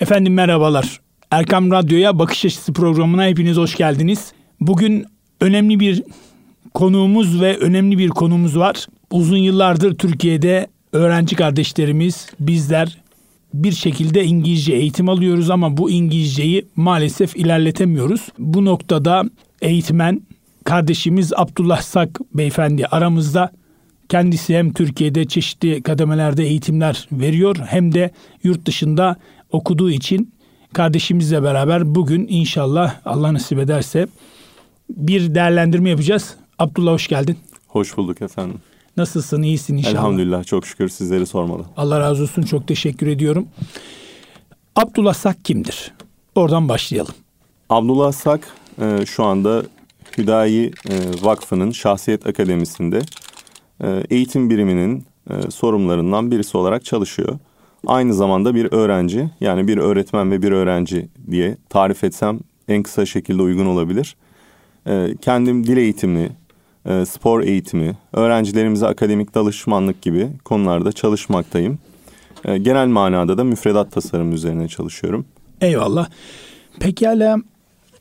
Efendim merhabalar. Erkam Radyo'ya Bakış Açısı programına hepiniz hoş geldiniz. Bugün önemli bir konuğumuz ve önemli bir konumuz var. Uzun yıllardır Türkiye'de öğrenci kardeşlerimiz, bizler bir şekilde İngilizce eğitim alıyoruz ama bu İngilizceyi maalesef ilerletemiyoruz. Bu noktada eğitmen kardeşimiz Abdullah Sak beyefendi aramızda. Kendisi hem Türkiye'de çeşitli kademelerde eğitimler veriyor hem de yurt dışında okuduğu için kardeşimizle beraber bugün inşallah Allah nasip ederse bir değerlendirme yapacağız. Abdullah hoş geldin. Hoş bulduk efendim. Nasılsın? İyisin inşallah. Elhamdülillah çok şükür sizleri sormalı. Allah razı olsun. Çok teşekkür ediyorum. Abdullah Sak kimdir? Oradan başlayalım. Abdullah Sak e, şu anda Hüdayi e, Vakfı'nın Şahsiyet Akademisi'nde e, eğitim biriminin e, sorumlularından birisi olarak çalışıyor. Aynı zamanda bir öğrenci yani bir öğretmen ve bir öğrenci diye tarif etsem en kısa şekilde uygun olabilir. E, kendim dil eğitimi, e, spor eğitimi, öğrencilerimize akademik danışmanlık gibi konularda çalışmaktayım. E, genel manada da müfredat tasarım üzerine çalışıyorum. Eyvallah. Pekala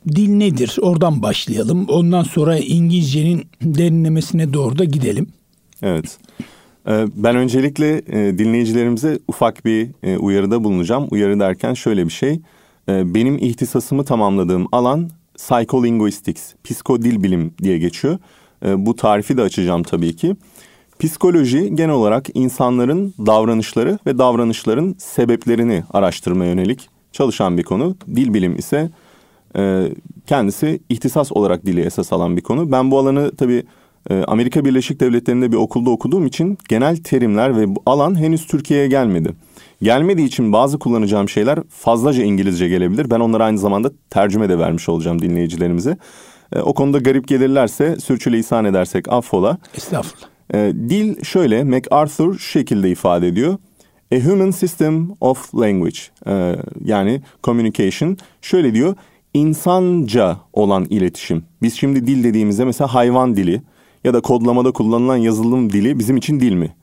dil nedir? Oradan başlayalım. Ondan sonra İngilizcenin derinlemesine doğru da gidelim. Evet. E, ben öncelikle e, dinleyicilerimize ufak bir e, uyarıda bulunacağım. Uyarı derken şöyle bir şey. Benim ihtisasımı tamamladığım alan Psycholinguistics, psikodil bilim diye geçiyor. Bu tarifi de açacağım tabii ki. Psikoloji genel olarak insanların davranışları ve davranışların sebeplerini araştırmaya yönelik çalışan bir konu. Dil bilim ise kendisi ihtisas olarak dili esas alan bir konu. Ben bu alanı tabii ee, Amerika Birleşik Devletleri'nde bir okulda okuduğum için genel terimler ve bu alan henüz Türkiye'ye gelmedi. Gelmediği için bazı kullanacağım şeyler fazlaca İngilizce gelebilir. Ben onlara aynı zamanda tercüme de vermiş olacağım dinleyicilerimize. Ee, o konuda garip gelirlerse sürçülisan edersek affola. Estağfurullah. Ee, dil şöyle MacArthur şu şekilde ifade ediyor. A human system of language yani communication şöyle diyor insanca olan iletişim. Biz şimdi dil dediğimizde mesela hayvan dili, ya da kodlamada kullanılan yazılım dili bizim için dil mi?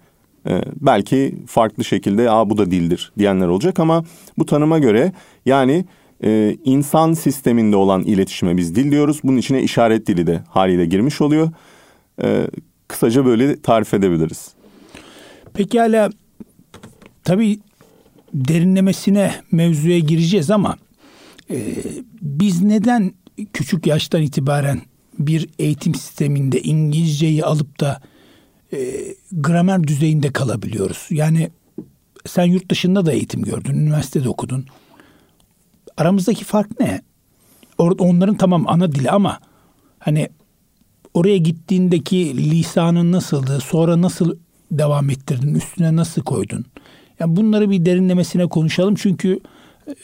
Ee, belki farklı şekilde Aa, bu da dildir diyenler olacak ama bu tanıma göre yani e, insan sisteminde olan iletişime biz dil diyoruz. Bunun içine işaret dili de haliyle girmiş oluyor. Ee, kısaca böyle tarif edebiliriz. Peki hala tabii derinlemesine mevzuya gireceğiz ama e, biz neden küçük yaştan itibaren bir eğitim sisteminde İngilizceyi alıp da e, gramer düzeyinde kalabiliyoruz. Yani sen yurt dışında da eğitim gördün, üniversitede okudun. Aramızdaki fark ne? Or- onların tamam ana dili ama hani oraya gittiğindeki lisanın nasıldı, sonra nasıl devam ettirdin, üstüne nasıl koydun? Yani bunları bir derinlemesine konuşalım çünkü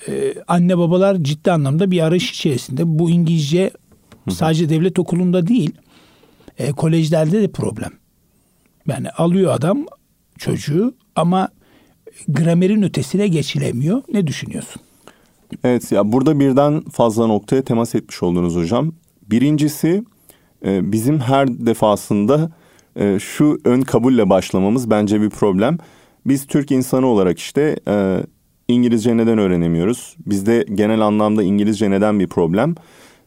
e, anne babalar ciddi anlamda bir arayış içerisinde. Bu İngilizce Sadece devlet okulunda değil, e, kolejlerde de problem. Yani alıyor adam çocuğu ama gramerin ötesine geçilemiyor. Ne düşünüyorsun? Evet ya burada birden fazla noktaya temas etmiş oldunuz hocam. Birincisi e, bizim her defasında e, şu ön kabulle başlamamız bence bir problem. Biz Türk insanı olarak işte e, İngilizce neden öğrenemiyoruz? Bizde genel anlamda İngilizce neden bir problem?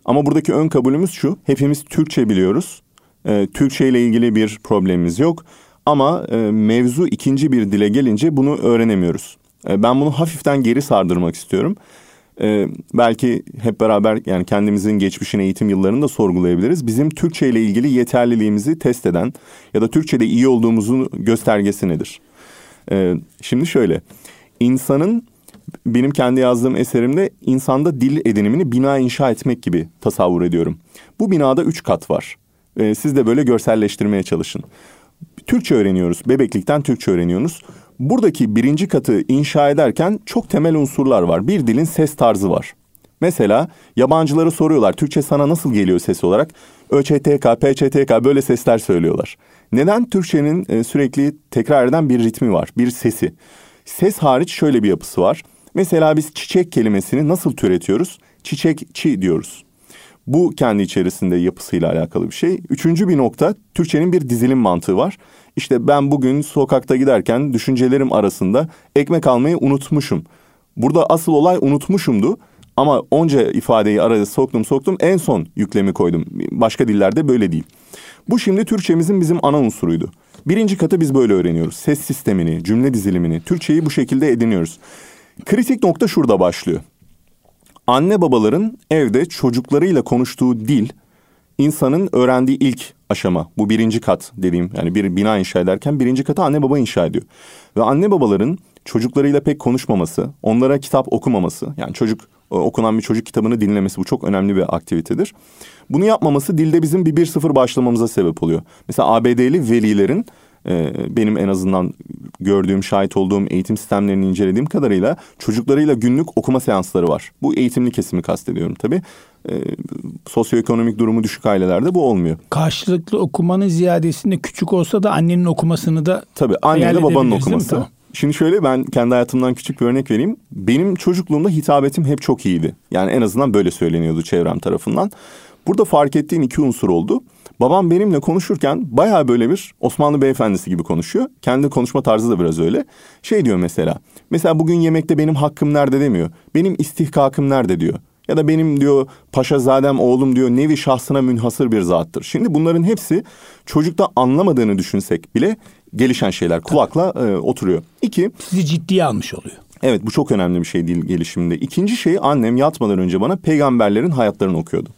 Ama buradaki ön kabulümüz şu. Hepimiz Türkçe biliyoruz. E, Türkçe ile ilgili bir problemimiz yok. Ama e, mevzu ikinci bir dile gelince bunu öğrenemiyoruz. E, ben bunu hafiften geri sardırmak istiyorum. E, belki hep beraber yani kendimizin geçmişin eğitim yıllarını da sorgulayabiliriz. Bizim Türkçe ile ilgili yeterliliğimizi test eden ya da Türkçe'de iyi olduğumuzun göstergesi nedir? E, şimdi şöyle, insanın benim kendi yazdığım eserimde insanda dil edinimini bina inşa etmek gibi tasavvur ediyorum. Bu binada üç kat var. Ee, siz de böyle görselleştirmeye çalışın. Türkçe öğreniyoruz. Bebeklikten Türkçe öğreniyoruz. Buradaki birinci katı inşa ederken çok temel unsurlar var. Bir dilin ses tarzı var. Mesela yabancıları soruyorlar Türkçe sana nasıl geliyor ses olarak? ÖÇTK, PÇTK böyle sesler söylüyorlar. Neden Türkçenin e, sürekli tekrar eden bir ritmi var, bir sesi? Ses hariç şöyle bir yapısı var. Mesela biz çiçek kelimesini nasıl türetiyoruz? Çiçekçi diyoruz. Bu kendi içerisinde yapısıyla alakalı bir şey. Üçüncü bir nokta Türkçenin bir dizilim mantığı var. İşte ben bugün sokakta giderken düşüncelerim arasında ekmek almayı unutmuşum. Burada asıl olay unutmuşumdu. Ama onca ifadeyi arada soktum soktum en son yüklemi koydum. Başka dillerde böyle değil. Bu şimdi Türkçemizin bizim ana unsuruydu. Birinci katı biz böyle öğreniyoruz. Ses sistemini, cümle dizilimini, Türkçeyi bu şekilde ediniyoruz. Kritik nokta şurada başlıyor. Anne babaların evde çocuklarıyla konuştuğu dil insanın öğrendiği ilk aşama. Bu birinci kat dediğim yani bir bina inşa ederken birinci katı anne baba inşa ediyor. Ve anne babaların çocuklarıyla pek konuşmaması, onlara kitap okumaması yani çocuk okunan bir çocuk kitabını dinlemesi bu çok önemli bir aktivitedir. Bunu yapmaması dilde bizim bir 1-0 başlamamıza sebep oluyor. Mesela ABD'li velilerin e, benim en azından gördüğüm, şahit olduğum eğitim sistemlerini incelediğim kadarıyla çocuklarıyla günlük okuma seansları var. Bu eğitimli kesimi kastediyorum tabii. E, sosyoekonomik durumu düşük ailelerde bu olmuyor. Karşılıklı okumanın ziyadesinde küçük olsa da annenin okumasını da Tabii anneyle babanın okuması. Tamam. Şimdi şöyle ben kendi hayatımdan küçük bir örnek vereyim. Benim çocukluğumda hitabetim hep çok iyiydi. Yani en azından böyle söyleniyordu çevrem tarafından. Burada fark ettiğim iki unsur oldu. Babam benimle konuşurken bayağı böyle bir Osmanlı beyefendisi gibi konuşuyor. Kendi konuşma tarzı da biraz öyle. Şey diyor mesela. Mesela bugün yemekte benim hakkım nerede demiyor. Benim istihkakım nerede diyor. Ya da benim diyor paşazadem oğlum diyor nevi şahsına münhasır bir zattır. Şimdi bunların hepsi çocukta anlamadığını düşünsek bile gelişen şeyler kulakla e, oturuyor. İki. Sizi ciddiye almış oluyor. Evet bu çok önemli bir şey dil gelişiminde. İkinci şey annem yatmadan önce bana peygamberlerin hayatlarını okuyordu.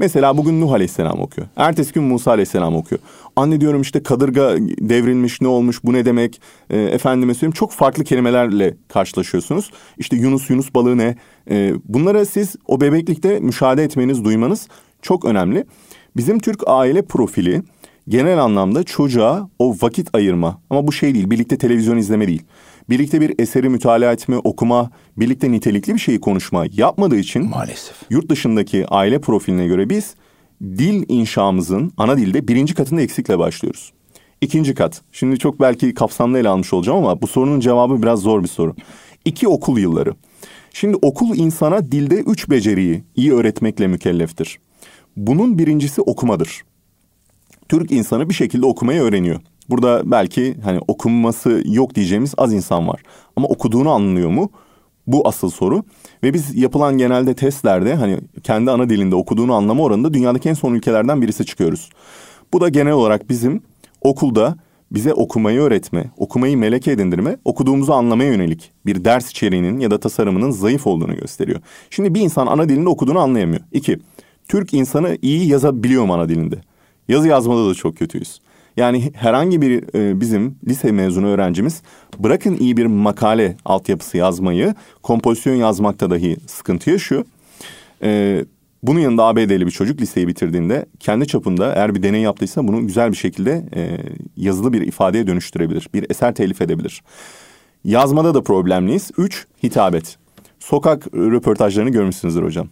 Mesela bugün Nuh Aleyhisselam okuyor. Ertesi gün Musa Aleyhisselam okuyor. Anne diyorum işte kadırga devrilmiş ne olmuş bu ne demek? E, efendime söyleyeyim çok farklı kelimelerle karşılaşıyorsunuz. İşte Yunus Yunus balığı ne? E, bunlara siz o bebeklikte müşahede etmeniz duymanız çok önemli. Bizim Türk aile profili genel anlamda çocuğa o vakit ayırma ama bu şey değil birlikte televizyon izleme değil. Birlikte bir eseri mütalaa etme, okuma, birlikte nitelikli bir şeyi konuşma yapmadığı için maalesef yurt dışındaki aile profiline göre biz dil inşamızın ana dilde birinci katında eksikle başlıyoruz. İkinci kat. Şimdi çok belki kapsamlı ele almış olacağım ama bu sorunun cevabı biraz zor bir soru. İki okul yılları. Şimdi okul insana dilde üç beceriyi iyi öğretmekle mükelleftir. Bunun birincisi okumadır. Türk insanı bir şekilde okumayı öğreniyor. Burada belki hani okunması yok diyeceğimiz az insan var. Ama okuduğunu anlıyor mu? Bu asıl soru. Ve biz yapılan genelde testlerde hani kendi ana dilinde okuduğunu anlama oranında dünyadaki en son ülkelerden birisi çıkıyoruz. Bu da genel olarak bizim okulda bize okumayı öğretme, okumayı meleke edindirme, okuduğumuzu anlamaya yönelik bir ders içeriğinin ya da tasarımının zayıf olduğunu gösteriyor. Şimdi bir insan ana dilinde okuduğunu anlayamıyor. İki, Türk insanı iyi yazabiliyor mu ana dilinde? Yazı yazmada da çok kötüyüz. Yani herhangi bir e, bizim lise mezunu öğrencimiz bırakın iyi bir makale altyapısı yazmayı, kompozisyon yazmakta dahi sıkıntı yaşıyor. E, bunun yanında ABD'li bir çocuk liseyi bitirdiğinde kendi çapında eğer bir deney yaptıysa bunu güzel bir şekilde e, yazılı bir ifadeye dönüştürebilir. Bir eser telif edebilir. Yazmada da problemliyiz. Üç, hitabet. Sokak röportajlarını görmüşsünüzdür hocam.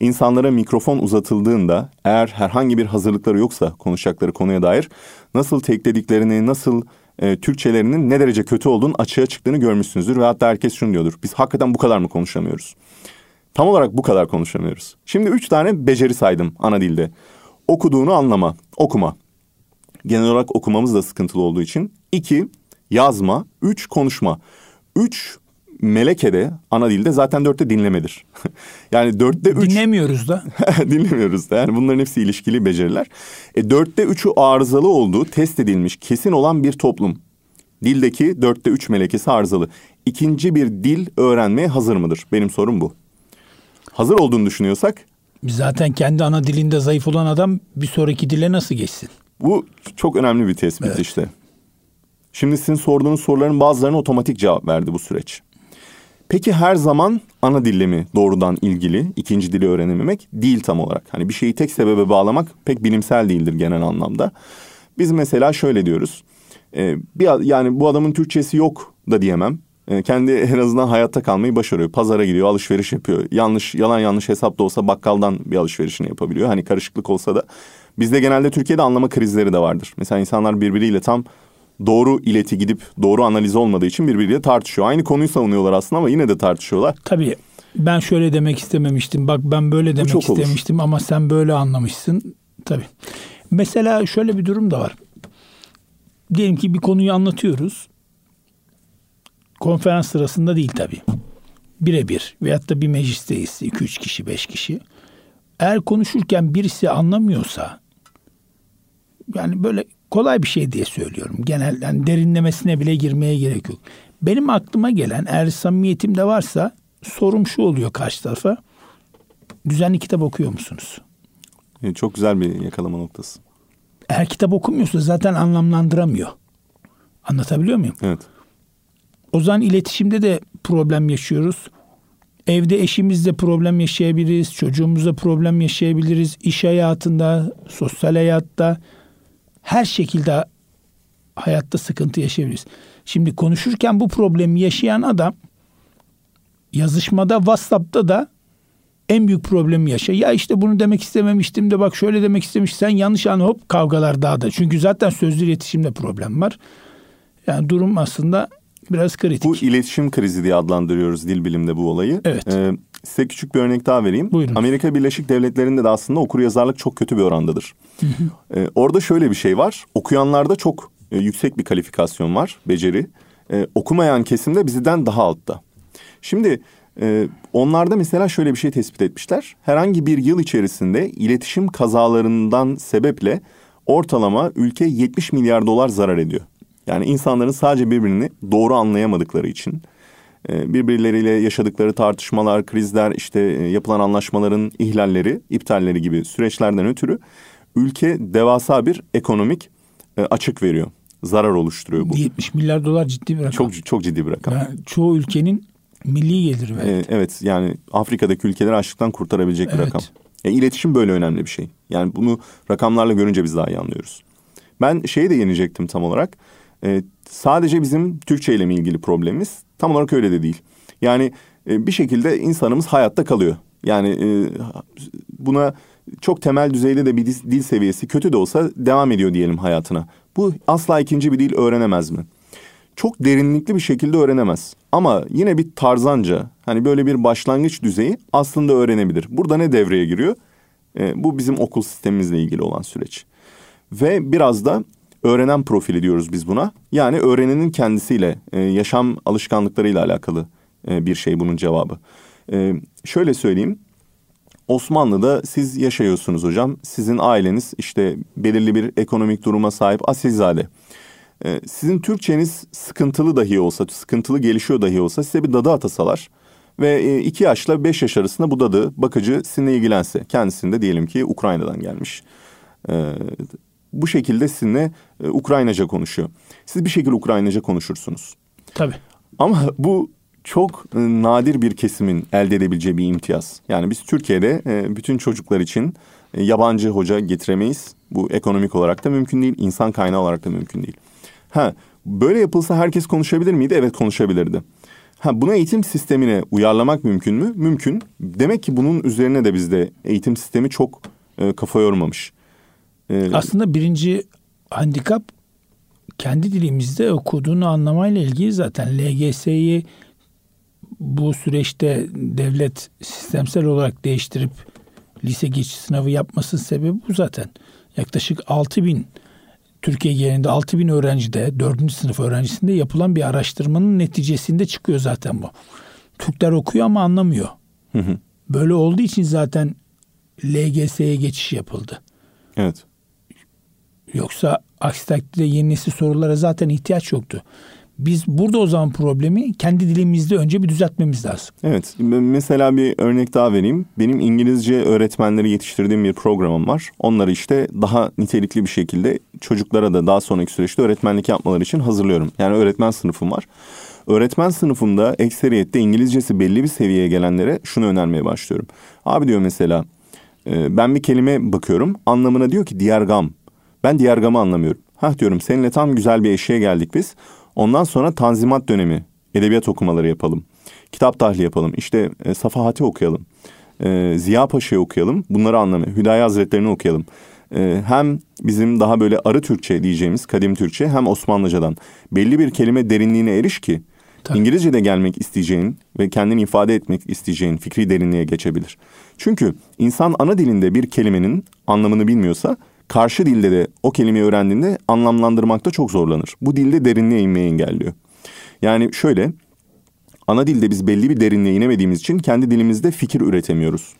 İnsanlara mikrofon uzatıldığında eğer herhangi bir hazırlıkları yoksa konuşacakları konuya dair nasıl teklediklerini, nasıl e, Türkçelerinin ne derece kötü olduğunu açığa çıktığını görmüşsünüzdür. Ve hatta herkes şunu diyordur. Biz hakikaten bu kadar mı konuşamıyoruz? Tam olarak bu kadar konuşamıyoruz. Şimdi üç tane beceri saydım ana dilde. Okuduğunu anlama, okuma. Genel olarak okumamız da sıkıntılı olduğu için. İki, yazma. Üç, konuşma. Üç Meleke'de ana dilde zaten dörtte dinlemedir. yani dörtte üç... Dinlemiyoruz da. dinlemiyoruz da. Yani bunların hepsi ilişkili beceriler. E, dörtte üçü arızalı olduğu test edilmiş kesin olan bir toplum. Dildeki dörtte üç melekesi arızalı. İkinci bir dil öğrenmeye hazır mıdır? Benim sorum bu. Hazır olduğunu düşünüyorsak... Zaten kendi ana dilinde zayıf olan adam bir sonraki dile nasıl geçsin? Bu çok önemli bir tespit evet. işte. Şimdi sizin sorduğunuz soruların bazılarına otomatik cevap verdi bu süreç. Peki her zaman ana dille mi doğrudan ilgili ikinci dili öğrenememek? Değil tam olarak. Hani bir şeyi tek sebebe bağlamak pek bilimsel değildir genel anlamda. Biz mesela şöyle diyoruz. E, bir yani bu adamın Türkçesi yok da diyemem. E, kendi en azından hayatta kalmayı başarıyor. Pazara gidiyor, alışveriş yapıyor. Yanlış, yalan yanlış hesap da olsa bakkaldan bir alışverişini yapabiliyor. Hani karışıklık olsa da. Bizde genelde Türkiye'de anlama krizleri de vardır. Mesela insanlar birbiriyle tam doğru ileti gidip doğru analiz olmadığı için birbiriyle tartışıyor. Aynı konuyu savunuyorlar aslında ama yine de tartışıyorlar. Tabii ben şöyle demek istememiştim. Bak ben böyle demek istemiştim olur. ama sen böyle anlamışsın. Tabii. Mesela şöyle bir durum da var. Diyelim ki bir konuyu anlatıyoruz. Konferans sırasında değil tabii. birebir veyahut da bir meclisteyiz iki üç kişi beş kişi. Eğer konuşurken birisi anlamıyorsa yani böyle kolay bir şey diye söylüyorum. Genel yani derinlemesine bile girmeye gerek yok. Benim aklıma gelen eğer samimiyetim de varsa sorum şu oluyor karşı tarafa. Düzenli kitap okuyor musunuz? E, çok güzel bir yakalama noktası. Eğer kitap okumuyorsa zaten anlamlandıramıyor. Anlatabiliyor muyum? Evet. O zaman iletişimde de problem yaşıyoruz. Evde eşimizle problem yaşayabiliriz, çocuğumuzla problem yaşayabiliriz, iş hayatında, sosyal hayatta her şekilde hayatta sıkıntı yaşayabiliriz. Şimdi konuşurken bu problemi yaşayan adam yazışmada WhatsApp'ta da en büyük problemi yaşa. Ya işte bunu demek istememiştim de bak şöyle demek istemiş. Sen yanlış an hop kavgalar daha da. Çünkü zaten sözlü iletişimde problem var. Yani durum aslında biraz kritik. Bu iletişim krizi diye adlandırıyoruz dil bilimde bu olayı. Evet. Ee, size küçük bir örnek daha vereyim. Buyurun. Amerika Birleşik Devletleri'nde de aslında okur yazarlık çok kötü bir orandadır. Ee, orada şöyle bir şey var. Okuyanlarda çok e, yüksek bir kalifikasyon var, beceri. E, okumayan kesimde bizden daha altta. Şimdi e, onlarda mesela şöyle bir şey tespit etmişler. Herhangi bir yıl içerisinde iletişim kazalarından sebeple ortalama ülke 70 milyar dolar zarar ediyor. Yani insanların sadece birbirini doğru anlayamadıkları için e, birbirleriyle yaşadıkları tartışmalar, krizler, işte e, yapılan anlaşmaların ihlalleri, iptalleri gibi süreçlerden ötürü ülke devasa bir ekonomik e, açık veriyor. Zarar oluşturuyor bu. 70 milyar dolar ciddi bir rakam. Çok çok ciddi bir rakam. Yani çoğu ülkenin milli geliri Ee, evet yani Afrika'daki ülkeleri açlıktan kurtarabilecek bir Evet. rakam. Ya, iletişim böyle önemli bir şey. Yani bunu rakamlarla görünce biz daha iyi anlıyoruz. Ben şeyi de yenecektim tam olarak. Ee, sadece bizim Türkçe ile mi ilgili problemimiz? Tam olarak öyle de değil. Yani e, bir şekilde insanımız hayatta kalıyor. Yani e, buna çok temel düzeyde de bir dil, seviyesi kötü de olsa devam ediyor diyelim hayatına. Bu asla ikinci bir dil öğrenemez mi? çok derinlikli bir şekilde öğrenemez. Ama yine bir tarzanca hani böyle bir başlangıç düzeyi aslında öğrenebilir. Burada ne devreye giriyor? Ee, bu bizim okul sistemimizle ilgili olan süreç. Ve biraz da öğrenen profili diyoruz biz buna. Yani öğrenenin kendisiyle, e, yaşam alışkanlıklarıyla alakalı e, bir şey bunun cevabı. E, şöyle söyleyeyim. Osmanlı'da siz yaşıyorsunuz hocam. Sizin aileniz işte belirli bir ekonomik duruma sahip asilzade. Ee, sizin Türkçeniz sıkıntılı dahi olsa, sıkıntılı gelişiyor dahi olsa size bir dadı atasalar ve e, iki yaşla beş yaş arasında bu dadı bakıcı sizinle ilgilense, kendisinde diyelim ki Ukrayna'dan gelmiş. Ee, bu şekilde sizinle e, Ukraynaca konuşuyor. Siz bir şekilde Ukraynaca konuşursunuz. Tabii. Ama bu çok e, nadir bir kesimin elde edebileceği bir imtiyaz. Yani biz Türkiye'de e, bütün çocuklar için e, yabancı hoca getiremeyiz. Bu ekonomik olarak da mümkün değil, insan kaynağı olarak da mümkün değil. Ha, böyle yapılsa herkes konuşabilir miydi? Evet konuşabilirdi. Ha, buna eğitim sistemine uyarlamak mümkün mü? Mümkün. Demek ki bunun üzerine de bizde eğitim sistemi çok e, kafa yormamış. E, Aslında birinci handikap kendi dilimizde okuduğunu anlamayla ilgili zaten LGS'yi bu süreçte devlet sistemsel olarak değiştirip lise geçiş sınavı yapmasının sebebi bu zaten. Yaklaşık 6 bin Türkiye genelinde 6 bin öğrencide 4. sınıf öğrencisinde yapılan bir araştırmanın neticesinde çıkıyor zaten bu. Türkler okuyor ama anlamıyor. Hı hı. Böyle olduğu için zaten LGS'ye geçiş yapıldı. Evet. Yoksa aksi takdirde yeni nesil sorulara zaten ihtiyaç yoktu. Biz burada o zaman problemi kendi dilimizde önce bir düzeltmemiz lazım. Evet. Mesela bir örnek daha vereyim. Benim İngilizce öğretmenleri yetiştirdiğim bir programım var. Onları işte daha nitelikli bir şekilde çocuklara da daha sonraki süreçte öğretmenlik yapmaları için hazırlıyorum. Yani öğretmen sınıfım var. Öğretmen sınıfımda ekseriyette İngilizcesi belli bir seviyeye gelenlere şunu önermeye başlıyorum. Abi diyor mesela ben bir kelime bakıyorum anlamına diyor ki diğergam. Ben diğergamı anlamıyorum. Hah diyorum seninle tam güzel bir eşiğe geldik biz. Ondan sonra tanzimat dönemi edebiyat okumaları yapalım. Kitap tahliye yapalım. İşte e, Safahati okuyalım. E, Ziya Paşa'yı okuyalım. Bunları anlamaya. Hüdayi Hazretlerini okuyalım. E, hem bizim daha böyle arı Türkçe diyeceğimiz kadim Türkçe hem Osmanlıcadan belli bir kelime derinliğine eriş ki Tabii. İngilizce'de gelmek isteyeceğin ve kendini ifade etmek isteyeceğin fikri derinliğe geçebilir. Çünkü insan ana dilinde bir kelimenin anlamını bilmiyorsa karşı dilde de o kelimeyi öğrendiğinde anlamlandırmakta çok zorlanır. Bu dilde derinliğe inmeyi engelliyor. Yani şöyle ana dilde biz belli bir derinliğe inemediğimiz için kendi dilimizde fikir üretemiyoruz.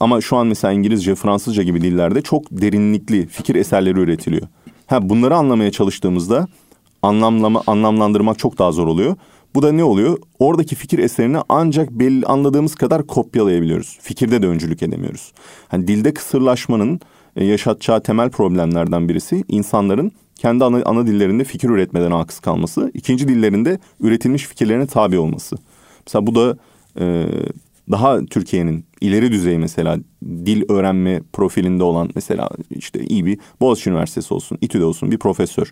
Ama şu an mesela İngilizce, Fransızca gibi dillerde çok derinlikli fikir eserleri üretiliyor. Ha bunları anlamaya çalıştığımızda anlamlama anlamlandırmak çok daha zor oluyor. Bu da ne oluyor? Oradaki fikir eserini ancak belli anladığımız kadar kopyalayabiliyoruz. Fikirde de öncülük edemiyoruz. Hani dilde kısırlaşmanın yaşatacağı temel problemlerden birisi insanların kendi ana, ana dillerinde fikir üretmeden akız kalması. ikinci dillerinde üretilmiş fikirlerine tabi olması. Mesela bu da e, daha Türkiye'nin ileri düzey mesela dil öğrenme profilinde olan mesela işte iyi bir Boğaziçi Üniversitesi olsun, İTÜ'de olsun bir profesör.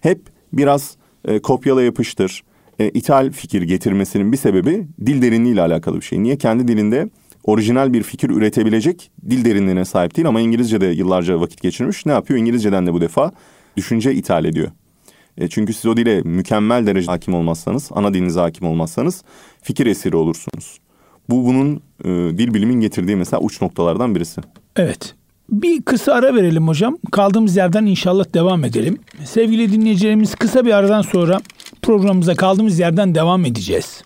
Hep biraz e, kopyala yapıştır, e, ithal fikir getirmesinin bir sebebi dil derinliği ile alakalı bir şey. Niye? Kendi dilinde orijinal bir fikir üretebilecek dil derinliğine sahip değil ama İngilizce'de yıllarca vakit geçirmiş. Ne yapıyor? İngilizceden de bu defa düşünce ithal ediyor. E, çünkü siz o dile mükemmel derece hakim olmazsanız, ana dilinize hakim olmazsanız fikir esiri olursunuz. Bu bunun e, dil bilimin getirdiği mesela uç noktalardan birisi. Evet. Bir kısa ara verelim hocam. Kaldığımız yerden inşallah devam edelim. Sevgili dinleyicilerimiz kısa bir aradan sonra programımıza kaldığımız yerden devam edeceğiz.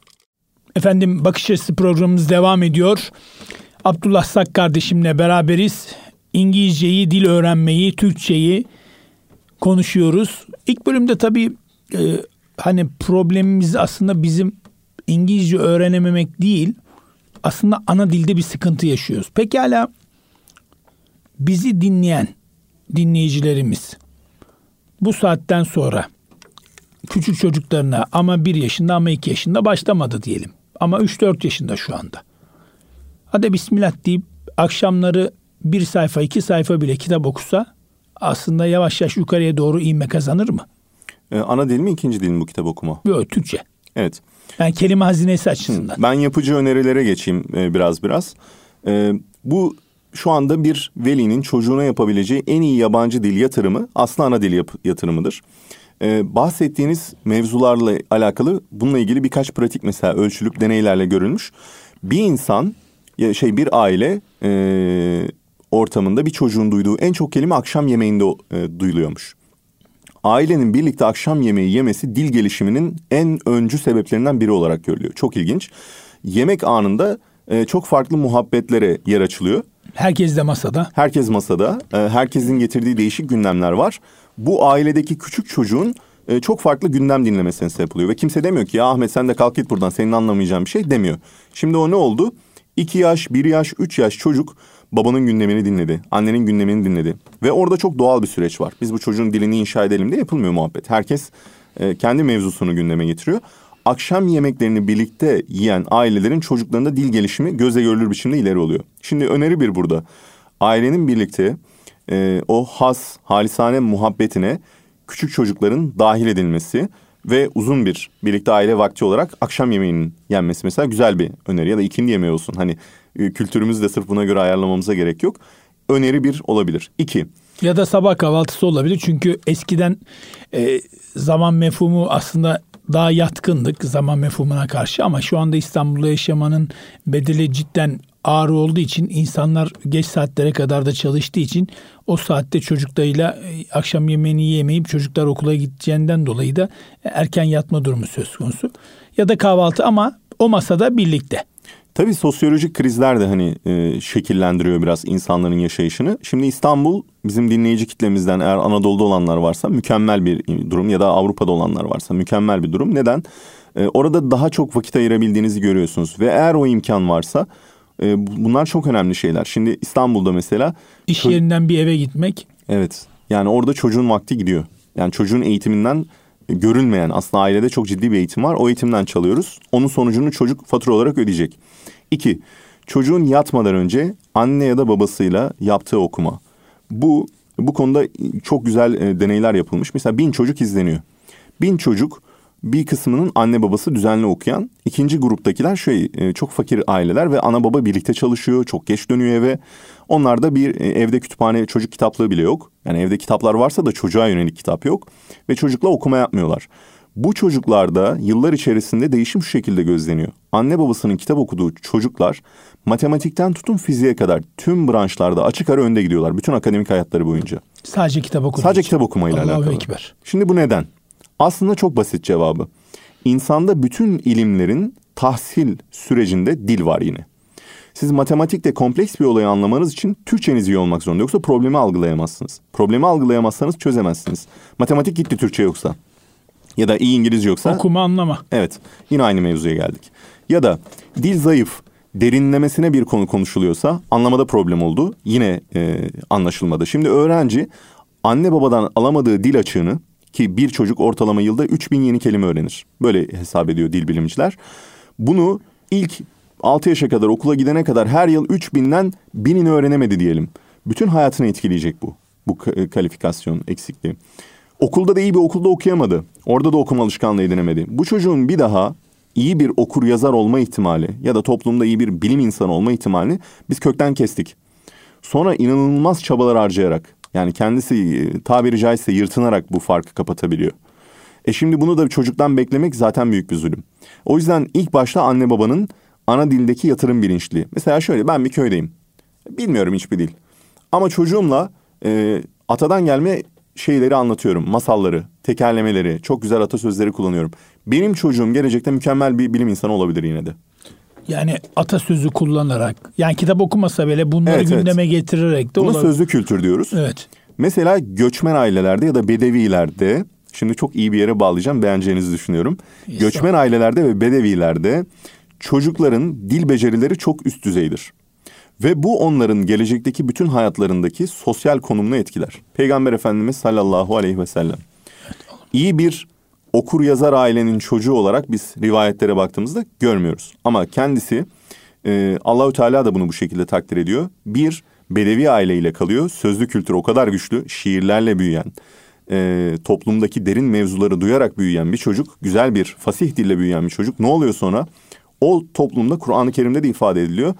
Efendim Bakış Açısı programımız devam ediyor. Abdullah Sak kardeşimle beraberiz. İngilizceyi, dil öğrenmeyi, Türkçeyi konuşuyoruz. İlk bölümde tabii e, hani problemimiz aslında bizim İngilizce öğrenememek değil. Aslında ana dilde bir sıkıntı yaşıyoruz. Pekala bizi dinleyen dinleyicilerimiz bu saatten sonra küçük çocuklarına ama bir yaşında ama iki yaşında başlamadı diyelim. Ama üç dört yaşında şu anda. Hadi bismillah deyip akşamları bir sayfa iki sayfa bile kitap okusa aslında yavaş yavaş yukarıya doğru inme kazanır mı? Ee, ana dil mi ikinci dil mi bu kitap okuma? Yok Türkçe. Evet. Yani kelime hazinesi açısından. Ben yapıcı önerilere geçeyim e, biraz biraz. E, bu şu anda bir velinin çocuğuna yapabileceği en iyi yabancı dil yatırımı aslında ana dil yatırımıdır. Ee, bahsettiğiniz mevzularla alakalı bununla ilgili birkaç pratik mesela ölçülüp deneylerle görülmüş. Bir insan ya şey bir aile e, ortamında bir çocuğun duyduğu en çok kelime akşam yemeğinde e, duyuluyormuş. Ailenin birlikte akşam yemeği yemesi dil gelişiminin en öncü sebeplerinden biri olarak görülüyor. Çok ilginç. Yemek anında e, çok farklı muhabbetlere yer açılıyor. Herkes de masada. Herkes masada. E, herkesin getirdiği değişik gündemler var. Bu ailedeki küçük çocuğun e, çok farklı gündem dinlemesine sebep oluyor. Ve kimse demiyor ki ya Ahmet sen de kalk git buradan senin anlamayacağın bir şey demiyor. Şimdi o ne oldu? İki yaş, bir yaş, üç yaş çocuk babanın gündemini dinledi. Annenin gündemini dinledi. Ve orada çok doğal bir süreç var. Biz bu çocuğun dilini inşa edelim de yapılmıyor muhabbet. Herkes e, kendi mevzusunu gündeme getiriyor. Akşam yemeklerini birlikte yiyen ailelerin çocuklarında dil gelişimi göze görülür biçimde ileri oluyor. Şimdi öneri bir burada. Ailenin birlikte e, o has, halisane muhabbetine küçük çocukların dahil edilmesi ve uzun bir birlikte aile vakti olarak akşam yemeğinin yenmesi mesela güzel bir öneri ya da ikindi yemeği olsun. Hani e, kültürümüzü de sırf buna göre ayarlamamıza gerek yok. Öneri bir olabilir. İki. Ya da sabah kahvaltısı olabilir çünkü eskiden e, zaman mefhumu aslında daha yatkındık zaman mefhumuna karşı ama şu anda İstanbul'da yaşamanın bedeli cidden ağır olduğu için insanlar geç saatlere kadar da çalıştığı için o saatte çocuklarıyla e, akşam yemeğini yemeyip çocuklar okula gideceğinden dolayı da erken yatma durumu söz konusu. Ya da kahvaltı ama o masada birlikte. Tabii sosyolojik krizler de hani e, şekillendiriyor biraz insanların yaşayışını. Şimdi İstanbul bizim dinleyici kitlemizden eğer Anadolu'da olanlar varsa mükemmel bir durum ya da Avrupa'da olanlar varsa mükemmel bir durum. Neden? E, orada daha çok vakit ayırabildiğinizi görüyorsunuz ve eğer o imkan varsa e, bunlar çok önemli şeyler. Şimdi İstanbul'da mesela iş yerinden bir eve gitmek. Evet. Yani orada çocuğun vakti gidiyor. Yani çocuğun eğitiminden görünmeyen aslında ailede çok ciddi bir eğitim var. O eğitimden çalıyoruz. Onun sonucunu çocuk fatura olarak ödeyecek. İki, çocuğun yatmadan önce anne ya da babasıyla yaptığı okuma. Bu bu konuda çok güzel e, deneyler yapılmış. Mesela bin çocuk izleniyor. Bin çocuk bir kısmının anne babası düzenli okuyan. ikinci gruptakiler şey e, çok fakir aileler ve ana baba birlikte çalışıyor. Çok geç dönüyor eve. Onlarda bir e, evde kütüphane çocuk kitaplığı bile yok. Yani evde kitaplar varsa da çocuğa yönelik kitap yok. Ve çocukla okuma yapmıyorlar. Bu çocuklarda yıllar içerisinde değişim şu şekilde gözleniyor. Anne babasının kitap okuduğu çocuklar matematikten tutun fiziğe kadar tüm branşlarda açık ara önde gidiyorlar. Bütün akademik hayatları boyunca. Sadece kitap okumak Sadece kitap okumayla Allahu alakalı. Ekber. Şimdi bu neden? Aslında çok basit cevabı. insanda bütün ilimlerin tahsil sürecinde dil var yine. Siz matematikte kompleks bir olayı anlamanız için Türkçeniz iyi olmak zorunda. Yoksa problemi algılayamazsınız. Problemi algılayamazsanız çözemezsiniz. Matematik gitti Türkçe yoksa. Ya da iyi İngilizce yoksa. Okuma anlama. Evet yine aynı mevzuya geldik. Ya da dil zayıf derinlemesine bir konu konuşuluyorsa anlamada problem oldu. Yine e, anlaşılmadı. Şimdi öğrenci anne babadan alamadığı dil açığını ki bir çocuk ortalama yılda 3000 yeni kelime öğrenir. Böyle hesap ediyor dil bilimciler. Bunu ilk 6 yaşa kadar okula gidene kadar her yıl 3000'den 1000'ini öğrenemedi diyelim. Bütün hayatını etkileyecek bu. Bu kalifikasyon eksikliği. Okulda da iyi bir okulda okuyamadı. Orada da okuma alışkanlığı edinemedi. Bu çocuğun bir daha iyi bir okur yazar olma ihtimali ya da toplumda iyi bir bilim insanı olma ihtimalini biz kökten kestik. Sonra inanılmaz çabalar harcayarak yani kendisi e, tabiri caizse yırtınarak bu farkı kapatabiliyor. E şimdi bunu da çocuktan beklemek zaten büyük bir zulüm. O yüzden ilk başta anne babanın ana dildeki yatırım bilinçli. Mesela şöyle ben bir köydeyim. Bilmiyorum hiçbir dil. Ama çocuğumla e, atadan gelme şeyleri anlatıyorum. Masalları, tekerlemeleri, çok güzel atasözleri kullanıyorum. Benim çocuğum gelecekte mükemmel bir bilim insanı olabilir yine de. Yani atasözü kullanarak, yani kitap okumasa bile bunları evet, gündeme evet. getirerek de Buna olabilir. sözlü kültür diyoruz. Evet. Mesela göçmen ailelerde ya da bedevilerde, şimdi çok iyi bir yere bağlayacağım, beğeneceğinizi düşünüyorum. Göçmen ailelerde ve bedevilerde çocukların dil becerileri çok üst düzeydir. Ve bu onların gelecekteki bütün hayatlarındaki sosyal konumunu etkiler. Peygamber Efendimiz sallallahu aleyhi ve sellem. İyi bir okur yazar ailenin çocuğu olarak biz rivayetlere baktığımızda görmüyoruz. Ama kendisi e, Allahü Teala da bunu bu şekilde takdir ediyor. Bir Bedevi aileyle kalıyor. Sözlü kültür o kadar güçlü, şiirlerle büyüyen, e, toplumdaki derin mevzuları duyarak büyüyen bir çocuk, güzel bir fasih dille büyüyen bir çocuk. Ne oluyor sonra? O toplumda Kur'an-ı Kerim'de de ifade ediliyor.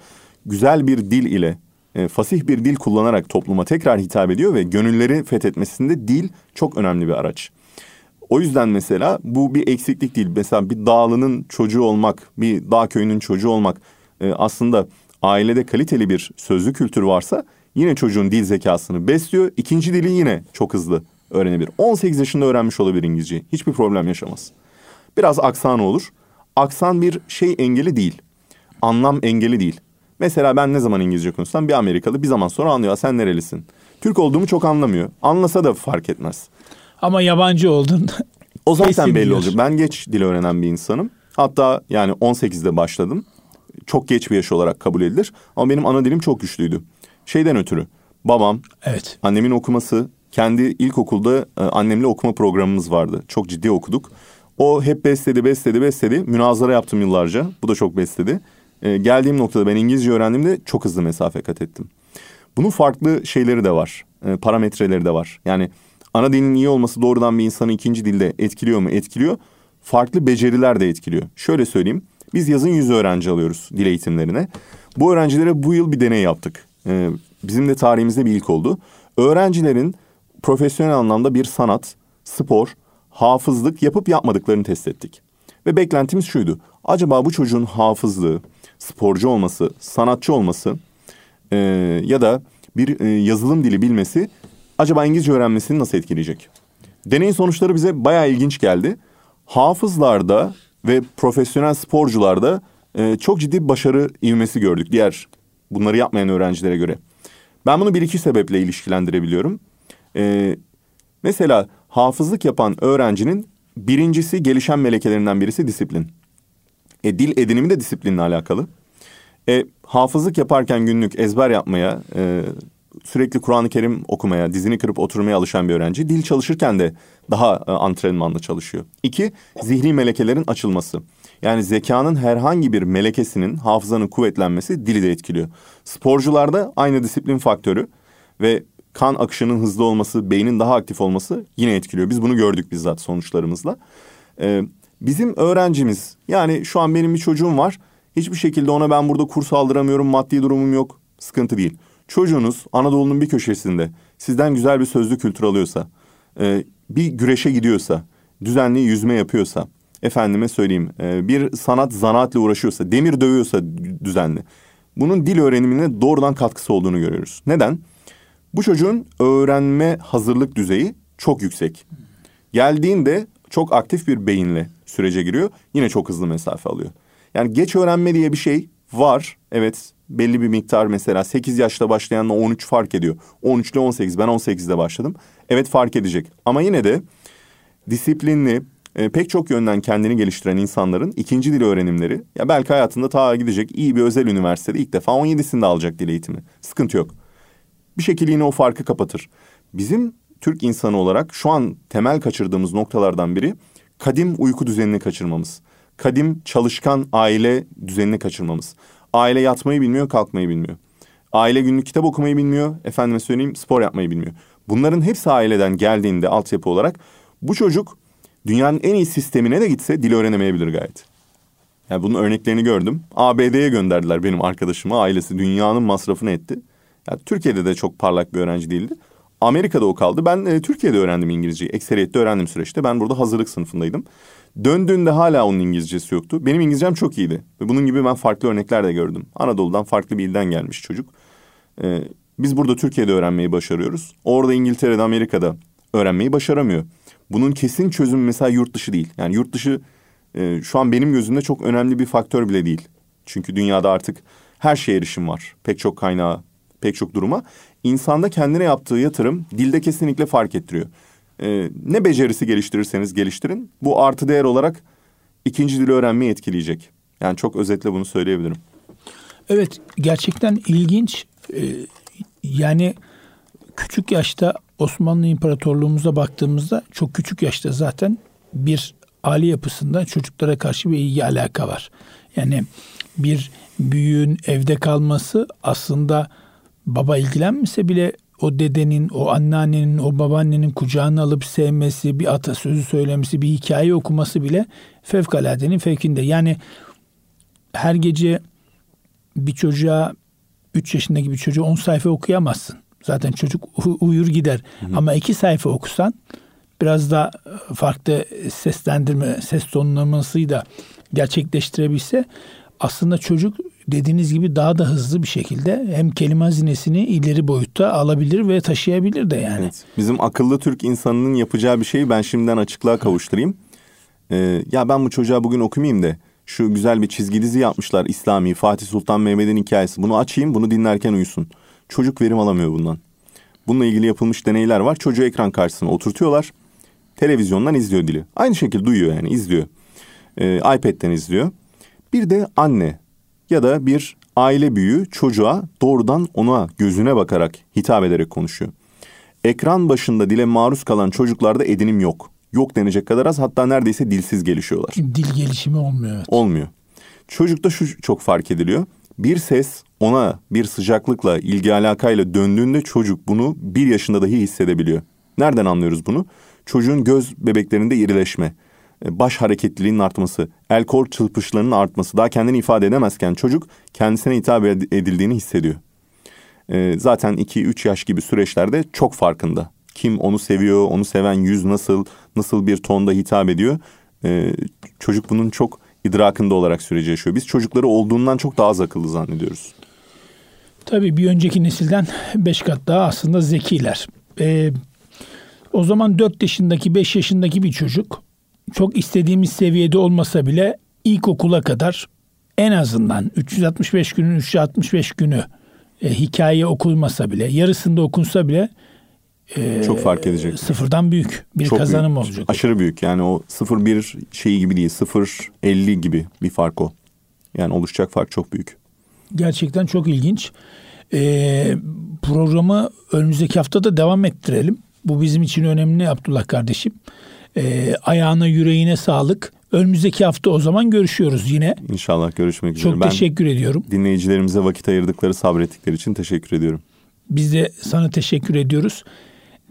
Güzel bir dil ile, e, fasih bir dil kullanarak topluma tekrar hitap ediyor ve gönülleri fethetmesinde dil çok önemli bir araç. O yüzden mesela bu bir eksiklik değil. Mesela bir dağlının çocuğu olmak, bir dağ köyünün çocuğu olmak e, aslında ailede kaliteli bir sözlü kültür varsa yine çocuğun dil zekasını besliyor. İkinci dili yine çok hızlı öğrenebilir. 18 yaşında öğrenmiş olabilir İngilizceyi. Hiçbir problem yaşamaz. Biraz aksanı olur. Aksan bir şey engeli değil. Anlam engeli değil. Mesela ben ne zaman İngilizce konuşsam bir Amerikalı bir zaman sonra anlıyor. Sen nerelisin? Türk olduğumu çok anlamıyor. Anlasa da fark etmez. Ama yabancı oldun. O zaten belli olacak. Ben geç dil öğrenen bir insanım. Hatta yani 18'de başladım. Çok geç bir yaş olarak kabul edilir. Ama benim ana dilim çok güçlüydü. Şeyden ötürü. Babam, evet. annemin okuması, kendi ilkokulda e, annemle okuma programımız vardı. Çok ciddi okuduk. O hep besledi, besledi, besledi. Münazara yaptım yıllarca. Bu da çok besledi. E, geldiğim noktada ben İngilizce öğrendiğimde çok hızlı mesafe kat ettim. Bunun farklı şeyleri de var. E, parametreleri de var. Yani ana dilin iyi olması doğrudan bir insanı ikinci dilde etkiliyor mu? Etkiliyor. Farklı beceriler de etkiliyor. Şöyle söyleyeyim. Biz yazın yüz öğrenci alıyoruz dil eğitimlerine. Bu öğrencilere bu yıl bir deney yaptık. Ee, bizim de tarihimizde bir ilk oldu. Öğrencilerin profesyonel anlamda bir sanat, spor, hafızlık yapıp yapmadıklarını test ettik. Ve beklentimiz şuydu. Acaba bu çocuğun hafızlığı, sporcu olması, sanatçı olması e, ya da bir e, yazılım dili bilmesi acaba İngilizce öğrenmesini nasıl etkileyecek? Deneyin sonuçları bize bayağı ilginç geldi. Hafızlarda ve profesyonel sporcularda e, çok ciddi başarı ivmesi gördük diğer bunları yapmayan öğrencilere göre. Ben bunu bir iki sebeple ilişkilendirebiliyorum. E, mesela hafızlık yapan öğrencinin birincisi gelişen melekelerinden birisi disiplin. E, dil edinimi de disiplinle alakalı. E, hafızlık yaparken günlük ezber yapmaya, e, sürekli Kur'an-ı Kerim okumaya, dizini kırıp oturmaya alışan bir öğrenci dil çalışırken de daha e, antrenmanlı çalışıyor. İki, zihni melekelerin açılması. Yani zekanın herhangi bir melekesinin, hafızanın kuvvetlenmesi dili de etkiliyor. Sporcularda aynı disiplin faktörü ve kan akışının hızlı olması, beynin daha aktif olması yine etkiliyor. Biz bunu gördük bizzat sonuçlarımızla. Ee, bizim öğrencimiz, yani şu an benim bir çocuğum var. Hiçbir şekilde ona ben burada kurs aldıramıyorum, maddi durumum yok. Sıkıntı değil. Çocuğunuz Anadolu'nun bir köşesinde sizden güzel bir sözlü kültür alıyorsa, e, bir güreşe gidiyorsa, düzenli yüzme yapıyorsa, efendime söyleyeyim e, bir sanat zanaatle uğraşıyorsa, demir dövüyorsa düzenli. Bunun dil öğrenimine doğrudan katkısı olduğunu görüyoruz. Neden? Bu çocuğun öğrenme hazırlık düzeyi çok yüksek. Geldiğinde çok aktif bir beyinle, sürece giriyor. Yine çok hızlı mesafe alıyor. Yani geç öğrenme diye bir şey var. Evet belli bir miktar mesela 8 yaşta başlayanla 13 fark ediyor. 13 ile 18 ben 18'de başladım. Evet fark edecek ama yine de disiplinli e, pek çok yönden kendini geliştiren insanların ikinci dil öğrenimleri ya belki hayatında ta gidecek iyi bir özel üniversitede ilk defa 17'sinde alacak dil eğitimi. Sıkıntı yok. Bir şekilde yine o farkı kapatır. Bizim Türk insanı olarak şu an temel kaçırdığımız noktalardan biri kadim uyku düzenini kaçırmamız. Kadim çalışkan aile düzenini kaçırmamız. Aile yatmayı bilmiyor, kalkmayı bilmiyor. Aile günlük kitap okumayı bilmiyor, efendime söyleyeyim spor yapmayı bilmiyor. Bunların hepsi aileden geldiğinde altyapı olarak bu çocuk dünyanın en iyi sistemine de gitse dil öğrenemeyebilir gayet. Yani bunun örneklerini gördüm. ABD'ye gönderdiler benim arkadaşımı, ailesi dünyanın masrafını etti. Yani Türkiye'de de çok parlak bir öğrenci değildi. Amerika'da o kaldı. Ben e, Türkiye'de öğrendim İngilizceyi. Ekseriyette öğrendim süreçte. Ben burada hazırlık sınıfındaydım. Döndüğünde hala onun İngilizcesi yoktu. Benim İngilizcem çok iyiydi. Ve bunun gibi ben farklı örnekler de gördüm. Anadolu'dan farklı bir ilden gelmiş çocuk. Ee, biz burada Türkiye'de öğrenmeyi başarıyoruz. Orada İngiltere'de, Amerika'da öğrenmeyi başaramıyor. Bunun kesin çözümü mesela yurt dışı değil. Yani yurt dışı e, şu an benim gözümde çok önemli bir faktör bile değil. Çünkü dünyada artık her şeye erişim var. Pek çok kaynağa, pek çok duruma. İnsanda kendine yaptığı yatırım dilde kesinlikle fark ettiriyor. Ee, ne becerisi geliştirirseniz geliştirin bu artı değer olarak ikinci dili öğrenmeyi etkileyecek. Yani çok özetle bunu söyleyebilirim. Evet gerçekten ilginç. Ee, yani küçük yaşta Osmanlı İmparatorluğumuza baktığımızda çok küçük yaşta zaten bir aile yapısında çocuklara karşı bir ilgi alaka var. Yani bir büyüğün evde kalması aslında baba ilgilenmese bile o dedenin, o anneannenin, o babaannenin kucağına alıp sevmesi, bir atasözü söylemesi, bir hikaye okuması bile fevkaladenin fevkinde. Yani her gece bir çocuğa 3 yaşındaki bir çocuğa 10 sayfa okuyamazsın. Zaten çocuk uyur gider. Hı hı. Ama iki sayfa okusan biraz da farklı seslendirme, ses tonlamasıyla gerçekleştirebilse aslında çocuk dediğiniz gibi daha da hızlı bir şekilde hem kelime hazinesini ileri boyutta alabilir ve taşıyabilir de yani. Evet, bizim akıllı Türk insanının yapacağı bir şeyi ben şimdiden açıklığa kavuşturayım. Ee, ya ben bu çocuğa bugün okumayayım da şu güzel bir çizgi dizi yapmışlar İslami Fatih Sultan Mehmet'in hikayesi. Bunu açayım bunu dinlerken uyusun. Çocuk verim alamıyor bundan. Bununla ilgili yapılmış deneyler var. Çocuğu ekran karşısına oturtuyorlar. Televizyondan izliyor dili. Aynı şekilde duyuyor yani izliyor. Ee, iPad'den izliyor. Bir de anne ya da bir aile büyüğü çocuğa doğrudan ona gözüne bakarak hitap ederek konuşuyor. Ekran başında dile maruz kalan çocuklarda edinim yok. Yok denecek kadar az hatta neredeyse dilsiz gelişiyorlar. Dil gelişimi olmuyor. Evet. Olmuyor. Çocukta şu çok fark ediliyor. Bir ses ona bir sıcaklıkla, ilgi alakayla döndüğünde çocuk bunu bir yaşında dahi hissedebiliyor. Nereden anlıyoruz bunu? Çocuğun göz bebeklerinde irileşme, baş hareketliliğinin artması, el kol çırpışlarının artması, daha kendini ifade edemezken çocuk kendisine hitap edildiğini hissediyor. E, zaten 2-3 yaş gibi süreçlerde çok farkında. Kim onu seviyor, onu seven yüz nasıl, nasıl bir tonda hitap ediyor. E, çocuk bunun çok idrakında olarak süreci yaşıyor. Biz çocukları olduğundan çok daha az akıllı zannediyoruz. Tabii bir önceki nesilden beş kat daha aslında zekiler. Ee, o zaman dört yaşındaki, beş yaşındaki bir çocuk çok istediğimiz seviyede olmasa bile ilkokula kadar en azından 365 günün 365 günü e, hikaye okulmasa bile, yarısında okunsa bile e, çok fark edecek. Sıfırdan büyük bir çok kazanım büyük, olacak. Aşırı büyük. Yani o sıfır bir şeyi gibi değil. Sıfır elli gibi bir fark o. Yani oluşacak fark çok büyük. Gerçekten çok ilginç. Ee, programı önümüzdeki hafta da devam ettirelim. Bu bizim için önemli Abdullah kardeşim. Ee, ayağına yüreğine sağlık. Önümüzdeki hafta o zaman görüşüyoruz yine. İnşallah görüşmek üzere. Çok ben teşekkür ediyorum. Dinleyicilerimize vakit ayırdıkları, sabrettikleri için teşekkür ediyorum. Biz de sana teşekkür ediyoruz.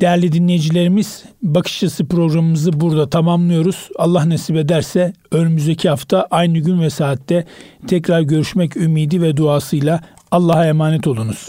Değerli dinleyicilerimiz Bakış Açısı programımızı burada tamamlıyoruz. Allah nasip ederse önümüzdeki hafta aynı gün ve saatte tekrar görüşmek ümidi ve duasıyla Allah'a emanet olunuz.